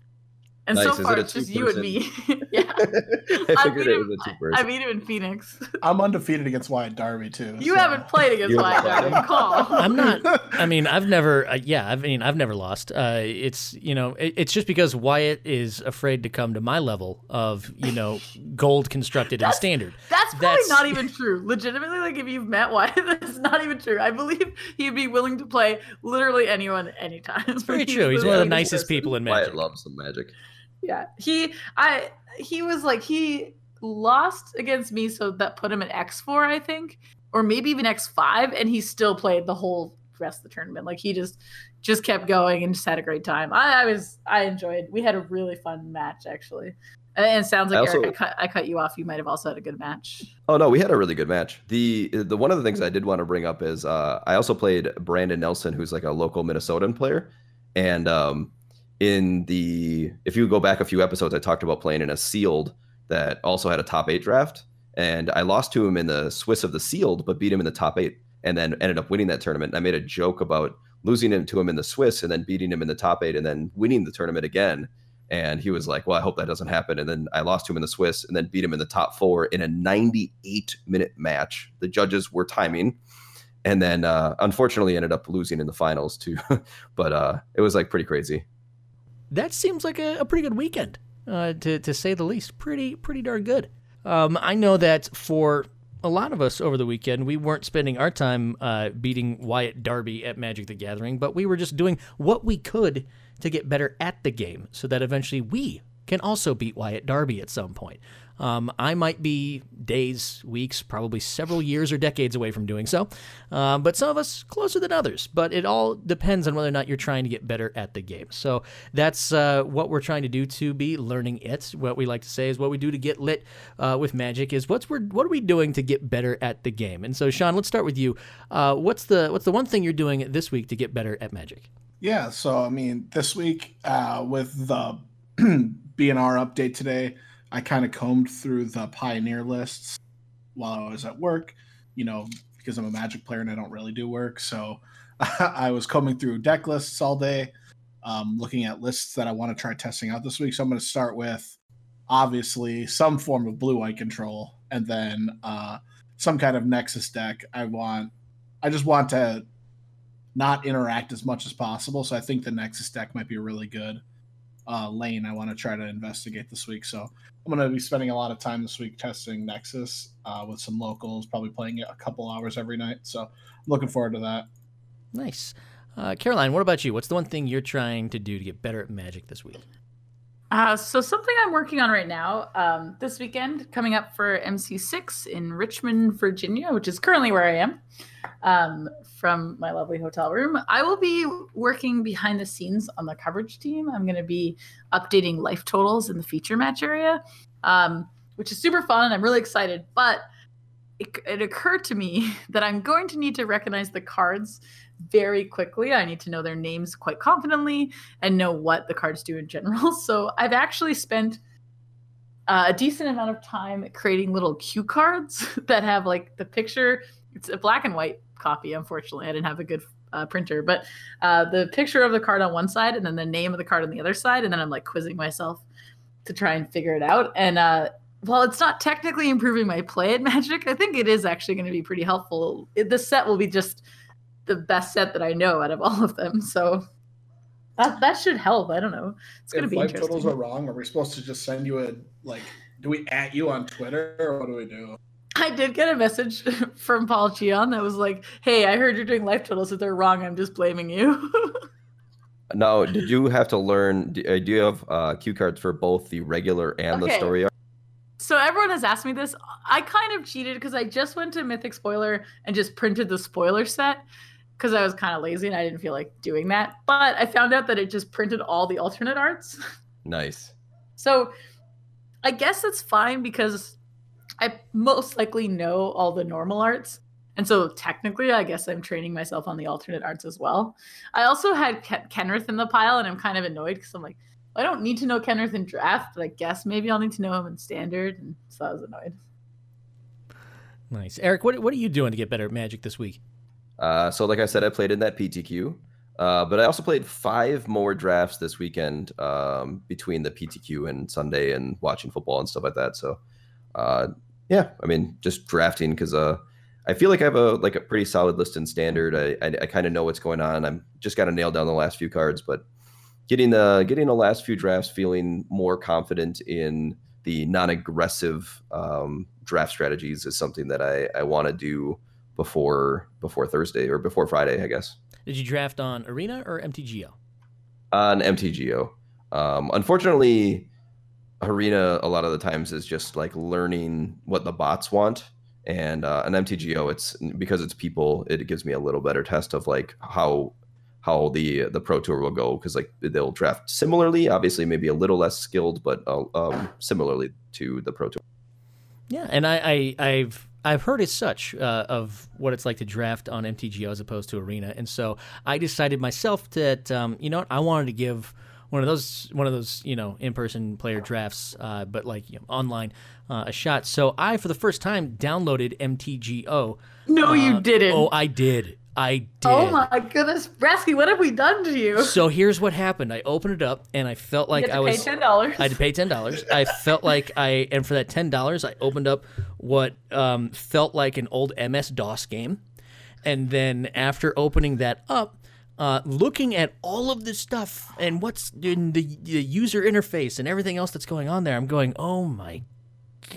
And nice. so far, it it's just you and me. yeah. I figured I it was a two person. I beat him in Phoenix. I'm undefeated against Wyatt Darby, too. You so. haven't played against Wyatt Darby. Call. I'm not. I mean, I've never, uh, yeah, I mean, I've never lost. Uh, it's, you know, it, it's just because Wyatt is afraid to come to my level of, you know, gold constructed and standard. That's probably that's, not even true. Legitimately, like, if you've met Wyatt, that's not even true. I believe he'd be willing to play literally anyone anytime. It's very true. He's one of the nicest person. people in Magic. Wyatt loves some Magic yeah he i he was like he lost against me so that put him at x4 i think or maybe even x5 and he still played the whole rest of the tournament. Like he just just kept going and just had a great time. I, I was I enjoyed. We had a really fun match actually. And it sounds like I also, Eric, I cut, I cut you off. You might have also had a good match. Oh no, we had a really good match. The the one of the things I did want to bring up is uh, I also played Brandon Nelson, who's like a local Minnesotan player, and um, in the if you go back a few episodes, I talked about playing in a sealed that also had a top eight draft, and I lost to him in the Swiss of the sealed, but beat him in the top eight, and then ended up winning that tournament. And I made a joke about losing it to him in the Swiss and then beating him in the top eight and then winning the tournament again and he was like, Well, I hope that doesn't happen. And then I lost to him in the Swiss and then beat him in the top four in a 98 minute match. The judges were timing. And then uh, unfortunately ended up losing in the finals too. but uh, it was like pretty crazy. That seems like a, a pretty good weekend, uh, to, to say the least. Pretty, pretty darn good. Um, I know that for a lot of us over the weekend, we weren't spending our time uh, beating Wyatt Darby at Magic the Gathering, but we were just doing what we could to get better at the game so that eventually we can also beat Wyatt Darby at some point. Um, I might be days, weeks, probably several years or decades away from doing so, uh, but some of us closer than others. But it all depends on whether or not you're trying to get better at the game. So that's uh, what we're trying to do to be learning it. What we like to say is what we do to get lit uh, with Magic is what's we're, what are we doing to get better at the game. And so Sean, let's start with you. Uh, what's the what's the one thing you're doing this week to get better at Magic? Yeah, so I mean, this week uh, with the BNR update today, I kind of combed through the Pioneer lists while I was at work. You know, because I'm a Magic player and I don't really do work, so I was combing through deck lists all day, um, looking at lists that I want to try testing out this week. So I'm going to start with obviously some form of blue eye control, and then uh, some kind of Nexus deck. I want, I just want to not interact as much as possible. So I think the Nexus deck might be really good uh, lane I want to try to investigate this week. So I'm going to be spending a lot of time this week testing Nexus uh, with some locals, probably playing it a couple hours every night. So I'm looking forward to that. Nice. Uh, Caroline, what about you? What's the one thing you're trying to do to get better at Magic this week? Uh, so something I'm working on right now, um, this weekend, coming up for MC6 in Richmond, Virginia, which is currently where I am, um, from my lovely hotel room. I will be working behind the scenes on the coverage team. I'm going to be updating life totals in the feature match area, um, which is super fun. and I'm really excited, but it, it occurred to me that I'm going to need to recognize the cards very quickly. I need to know their names quite confidently and know what the cards do in general. So I've actually spent uh, a decent amount of time creating little cue cards that have like the picture. It's a black and white copy. Unfortunately, I didn't have a good uh, printer, but uh, the picture of the card on one side and then the name of the card on the other side, and then I'm like quizzing myself to try and figure it out. And uh, while it's not technically improving my play at Magic, I think it is actually going to be pretty helpful. It, set will be just the best set that I know out of all of them. So that that should help. I don't know. It's gonna if be life interesting. totals are wrong. Are we supposed to just send you a like? Do we at you on Twitter or what do we do? I did get a message from Paul Cheon that was like, "Hey, I heard you're doing life totals. If they're wrong, I'm just blaming you." now, did you have to learn? Do, uh, you have uh, cue cards for both the regular and okay. the story arc? So everyone has asked me this. I kind of cheated because I just went to Mythic Spoiler and just printed the spoiler set because I was kind of lazy and I didn't feel like doing that. But I found out that it just printed all the alternate arts. Nice. so I guess it's fine because I most likely know all the normal arts. And so technically, I guess I'm training myself on the alternate arts as well. I also had Ken- Kenrith in the pile, and I'm kind of annoyed because I'm like, I don't need to know Kenrith in draft, but I guess maybe I'll need to know him in standard. And so I was annoyed. Nice. Eric, what, what are you doing to get better at Magic this week? Uh, so, like I said, I played in that PTQ, uh, but I also played five more drafts this weekend um, between the PTQ and Sunday and watching football and stuff like that. So, uh, yeah, I mean, just drafting because uh, I feel like I have a like a pretty solid list in standard. I I, I kind of know what's going on. I'm just got to nail down the last few cards, but getting the getting the last few drafts feeling more confident in the non-aggressive um, draft strategies is something that I I want to do before before Thursday or before Friday, I guess. Did you draft on Arena or MTGO? On MTGO. Um, unfortunately, Arena a lot of the times is just like learning what the bots want, and uh, an MTGO, it's because it's people, it gives me a little better test of like how how the the pro tour will go because like they'll draft similarly obviously maybe a little less skilled but uh, um, similarly to the pro tour Yeah, and I, I I've I've heard as such uh, of what it's like to draft on MTGO as opposed to Arena, and so I decided myself that um, you know what, I wanted to give one of those one of those you know in person player drafts, uh, but like you know, online uh, a shot. So I for the first time downloaded MTGO. No, you Uh, didn't. Oh, I did. I did. Oh my goodness, Brasky, what have we done to you? So here's what happened. I opened it up and I felt like I was pay ten dollars. I had to pay ten dollars. I felt like I, and for that ten dollars, I opened up what um, felt like an old MS DOS game, and then after opening that up, uh, looking at all of this stuff and what's in the, the user interface and everything else that's going on there, I'm going, oh my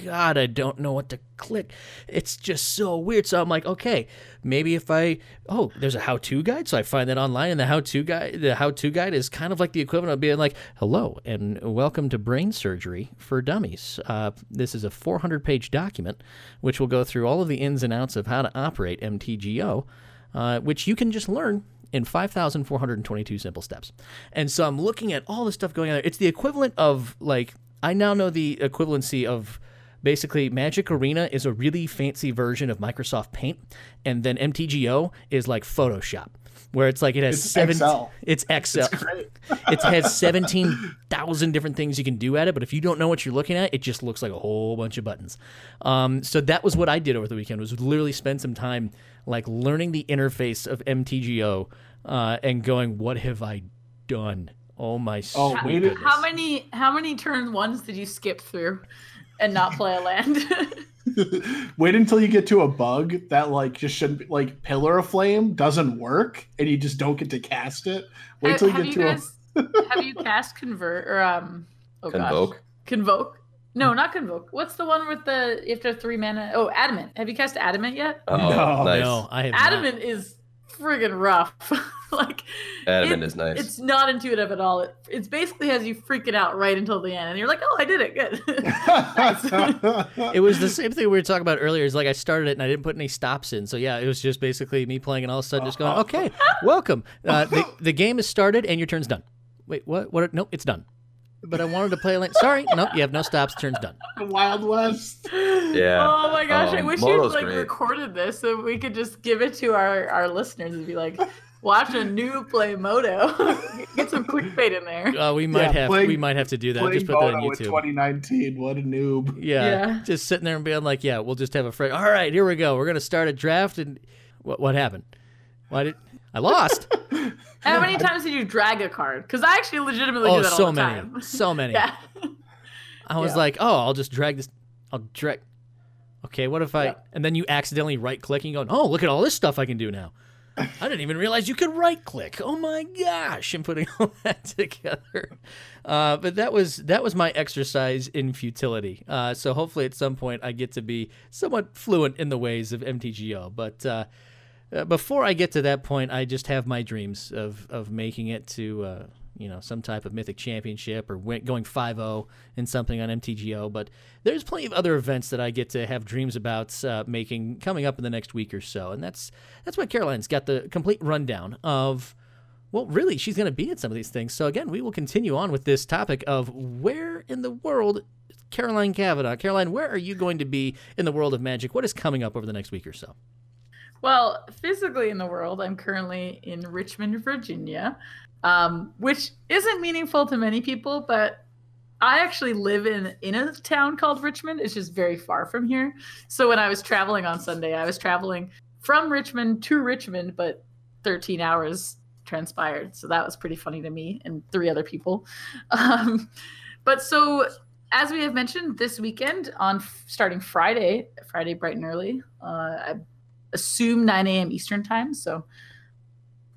god, I don't know what to click. It's just so weird. So I'm like, okay, maybe if I oh, there's a how-to guide, so I find that online, and the how-to guide, the how-to guide is kind of like the equivalent of being like, hello and welcome to brain surgery for dummies. Uh, this is a 400-page document which will go through all of the ins and outs of how to operate MTGO, uh, which you can just learn in 5,422 simple steps. And so I'm looking at all the stuff going on there. It's the equivalent of like I now know the equivalency of basically Magic Arena is a really fancy version of Microsoft Paint, and then MTGO is like Photoshop, where it's like it has It's seven. Excel. It's Excel. It's great. it has seventeen thousand different things you can do at it, but if you don't know what you're looking at, it just looks like a whole bunch of buttons. Um, so that was what I did over the weekend. Was literally spend some time like learning the interface of MTGO uh, and going, "What have I done?" Oh my! Oh, sweet wait. How many how many turn ones did you skip through and not play a land? Wait until you get to a bug that like just shouldn't be like pillar of flame doesn't work and you just don't get to cast it. Wait have till you have get you to guys have you cast convert or um oh gosh. convoke Convoke? No, not convoke. What's the one with the you have three mana? Oh, adamant. Have you cast adamant yet? oh No. nice No, I have not. Adamant is friggin' rough. like adamant it- is nice it's not intuitive at all. It it's basically has you freaking out right until the end, and you're like, oh, I did it, good. It was the same thing we were talking about earlier. Is like I started it and I didn't put any stops in. So yeah, it was just basically me playing and all of a sudden just going, okay, welcome. Uh, the the game is started and your turn's done. Wait, what? What? Nope, it's done. But I wanted to play a lane. Sorry, nope, you have no stops. Turn's done. Wild West. Yeah. Oh my gosh, I Um, wish Moto's you'd like great. recorded this so we could just give it to our our listeners and be like, watch a new play Moto. Get some quick clickbait in there. Uh, we might Yeah, have playing- we might have to do that. Just put that on Mono in YouTube. 2019. What a noob. Yeah, Yeah. just sitting there and being like, yeah, we'll just have a friend. All right, here we go. We're gonna start a draft. And what what happened? Why did I lost? How many times did you drag a card? Because I actually legitimately oh, do that all so the many, time. so many. yeah. I was Yeah. like, oh, I'll just drag this. I'll drag. Okay, what if I? Yeah. And then you accidentally right click and go, oh, look at all this stuff I can do now. I didn't even realize you could right click. Oh my gosh! And putting all that together, uh, but that was that was my exercise in futility. Uh, so hopefully at some point I get to be somewhat fluent in the ways of MTGO. But uh, uh, before I get to that point, I just have my dreams of of making it to uh, you know some type of mythic championship or going 5-0 in something on MTGO. But there's plenty of other events that I get to have dreams about uh, making coming up in the next week or so, and that's that's why Caroline's got the complete rundown of. Well, really, she's going to be at some of these things. So again, we will continue on with this topic of where in the world. Caroline Kavanaugh. Caroline, where are you going to be in the world of magic? What is coming up over the next week or so? Well, physically in the world, I'm currently in Richmond, Virginia, um, which isn't meaningful to many people, but I actually live in in a town called Richmond. It's just very far from here. So when I was traveling on Sunday, I was traveling from Richmond to Richmond, but 13 hours transpired. So that was pretty funny to me and three other people. Um, but so as we have mentioned this weekend on f- starting Friday, Friday bright and early, uh, I assume 9 a.m. Eastern time. So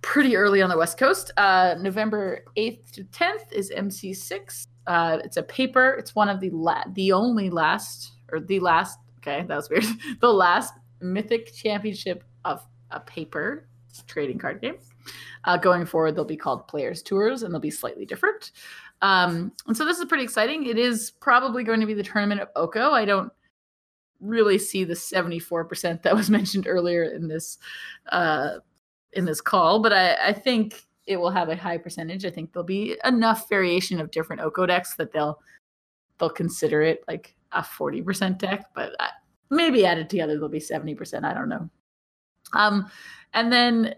pretty early on the West Coast. Uh, November 8th to 10th is MC6. Uh, it's a paper. It's one of the la- the only last or the last. Okay, that was weird. the last Mythic Championship of a paper trading card game. Uh, going forward, they'll be called Players Tours, and they'll be slightly different. Um, and so this is pretty exciting. It is probably going to be the tournament of Oko. I don't really see the 74% that was mentioned earlier in this uh, in this call, but I, I think it will have a high percentage. I think there'll be enough variation of different Oko decks that they'll they'll consider it like a 40% deck, but maybe added together they'll be 70%. I don't know. Um, and then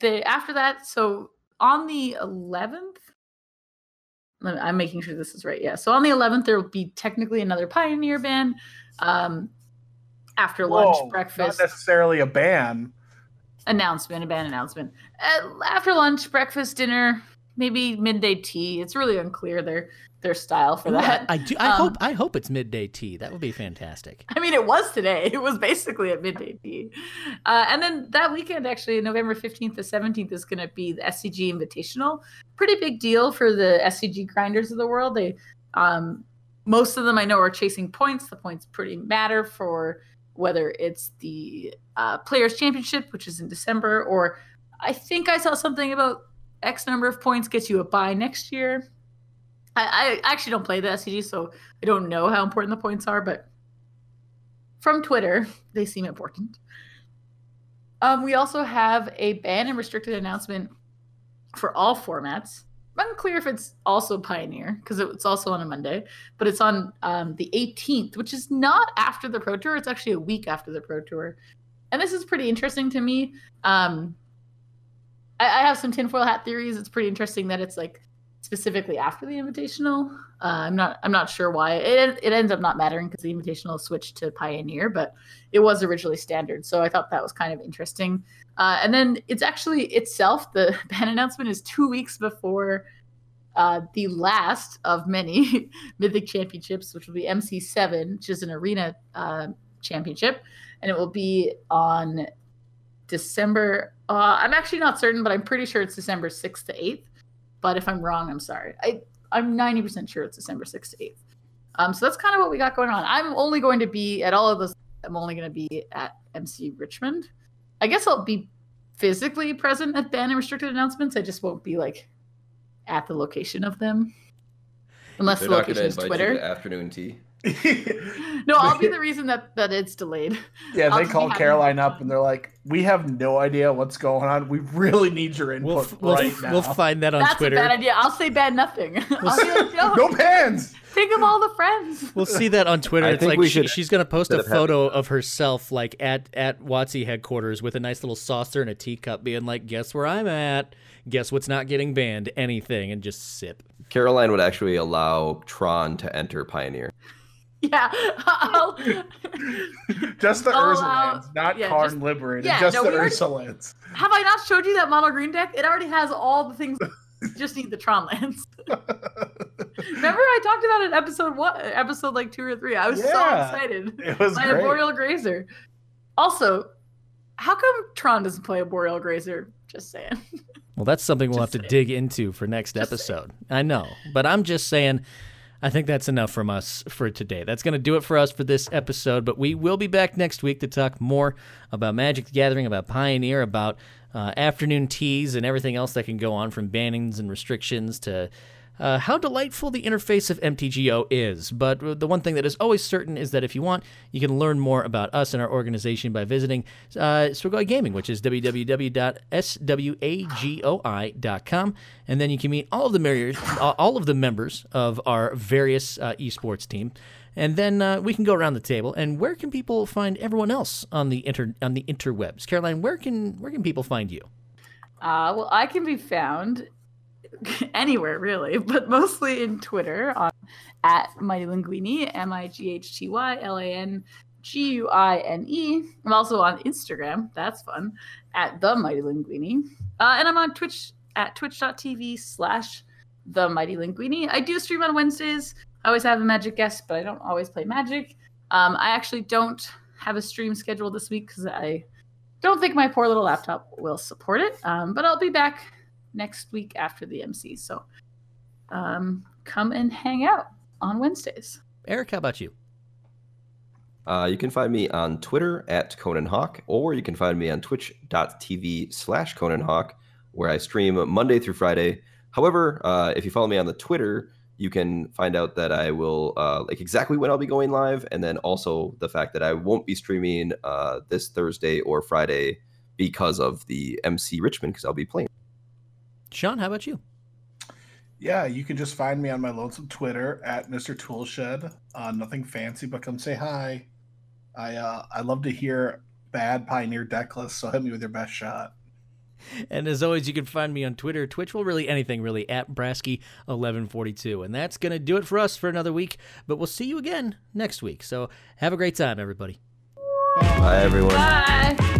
the after that, so on the 11th, I'm making sure this is right. Yeah. So on the 11th, there will be technically another Pioneer ban. Um, after lunch, Whoa, breakfast Not necessarily a ban. announcement, a ban announcement. Uh, after lunch, breakfast, dinner, maybe midday tea. It's really unclear their their style for Ooh, I, that. I do. I Um, hope. I hope it's midday tea. That would be fantastic. I mean, it was today. It was basically at midday tea. Uh, and then that weekend, actually, November 15th to 17th, is going to be the SCG Invitational. Pretty big deal for the SCG grinders of the world. They, um, most of them I know are chasing points. The points pretty matter for whether it's the uh, Players Championship, which is in December, or I think I saw something about X number of points gets you a buy next year. I, I actually don't play the SCG, so I don't know how important the points are, but from Twitter, they seem important. Um, we also have a ban and restricted announcement for all formats. Unclear if it's also Pioneer because it's also on a Monday, but it's on um, the 18th, which is not after the Pro Tour. It's actually a week after the Pro Tour, and this is pretty interesting to me. Um, I, I have some tinfoil hat theories. It's pretty interesting that it's like specifically after the Invitational. Uh, I'm not I'm not sure why. It it ends up not mattering because the Invitational switched to Pioneer, but it was originally standard. So I thought that was kind of interesting. Uh, and then it's actually itself the ban announcement is two weeks before uh, the last of many Mythic Championships, which will be MC7, which is an arena uh, championship, and it will be on December. Uh, I'm actually not certain, but I'm pretty sure it's December 6th to 8th. But if I'm wrong, I'm sorry. I I'm 90% sure it's December 6th to 8th. Um, so that's kind of what we got going on. I'm only going to be at all of those. I'm only going to be at MC Richmond. I guess I'll be physically present at ban and restricted announcements. I just won't be like at the location of them, unless They're the location is Twitter. to afternoon tea. No, I'll be the reason that that it's delayed. Yeah, I'll they just be called Caroline up and they're like, "We have no idea what's going on. We really need your input We'll, f- we'll, right f- now." we'll find that on That's Twitter. a bad idea. I'll say bad nothing. I'll be like, no, no pans. think of all the friends. We'll see that on Twitter. I it's like she, she's gonna post a instead of photo of herself like at at WotC headquarters with a nice little saucer and a teacup, being like, "Guess where I'm at? Guess what's not getting banned? Anything?" And just sip. Caroline would actually allow Tron to enter Pioneer. Yeah, I'll, Just the All Urza out- lands, not yeah, Karn just- Liberated. yeah, just no, the we already- have I not showed you that mono green deck? It already has all the things. just need the Tron lands. Remember, I talked about it in episode one, episode like two or three. I was so excited. It was My great. Boreal Grazer. Also, how come Tron doesn't play Arboreal Grazer? Just saying. Well, that's something we'll have Just to dig into for next Just episode. I know, but I'm just saying. I think that's enough from us for today. That's going to do it for us for this episode, but we will be back next week to talk more about Magic the Gathering, about Pioneer, about uh, afternoon teas, and everything else that can go on from bannings and restrictions to uh, how delightful the interface of MTGO is. But the one thing that is always certain is that if you want, you can learn more about us and our organization by visiting uh, Swagoi Gaming, which is www.swagoi.com, and then you can meet all of the all of the members of our various uh, esports team. And then uh, we can go around the table. And where can people find everyone else on the inter on the interwebs? Caroline, where can where can people find you? Uh, well, I can be found anywhere really, but mostly in Twitter on at Mighty Linguini, M I G H T Y L A N G U I N E. I'm also on Instagram. That's fun at the Mighty Linguini, uh, and I'm on Twitch at twitch.tv slash the Mighty Linguini. I do stream on Wednesdays. I always have a magic guest, but I don't always play magic. Um, I actually don't have a stream scheduled this week because I don't think my poor little laptop will support it. Um, but I'll be back next week after the MC. So um, come and hang out on Wednesdays. Eric, how about you? Uh, you can find me on Twitter at Conan Hawk, or you can find me on twitch.tv slash Conan Hawk, where I stream Monday through Friday. However, uh, if you follow me on the Twitter, you can find out that I will uh, like exactly when I'll be going live, and then also the fact that I won't be streaming uh, this Thursday or Friday because of the MC Richmond because I'll be playing. Sean, how about you? Yeah, you can just find me on my lonesome Twitter at Mr. Toolshed. Uh, nothing fancy, but come say hi. I uh, I love to hear bad Pioneer deck lists, so hit me with your best shot. And as always, you can find me on Twitter, Twitch, well, really anything, really, at Brasky1142. And that's going to do it for us for another week, but we'll see you again next week. So have a great time, everybody. Bye, everyone. Bye.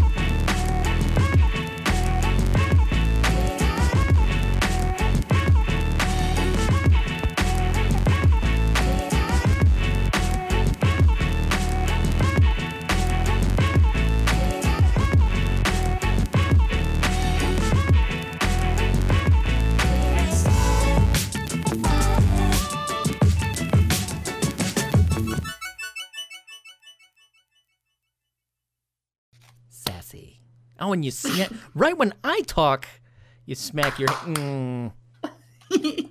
Oh, and you it, right when I talk, you smack your. Mm.